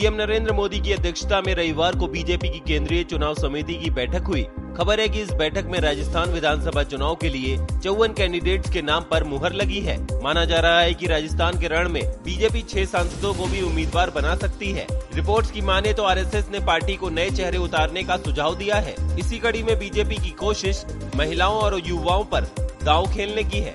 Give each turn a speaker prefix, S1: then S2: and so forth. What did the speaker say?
S1: PM Narendra Modi की अध्यक्षता में रविवार को बीजेपी की केंद्रीय चुनाव समिति की बैठक हुई। खबर है कि इस बैठक में राजस्थान विधानसभा चुनाव के लिए चौवन कैंडिडेट्स के नाम पर मुहर लगी है। माना जा रहा है कि राजस्थान के रण में बीजेपी छह सांसदों को भी उम्मीदवार बना सकती है। रिपोर्ट्स की माने तो आरएसएस ने पार्टी को नए चेहरे उतारने का सुझाव दिया है। इसी कड़ी में बीजेपी की कोशिश महिलाओं और युवाओं पर दाव खेलने की है।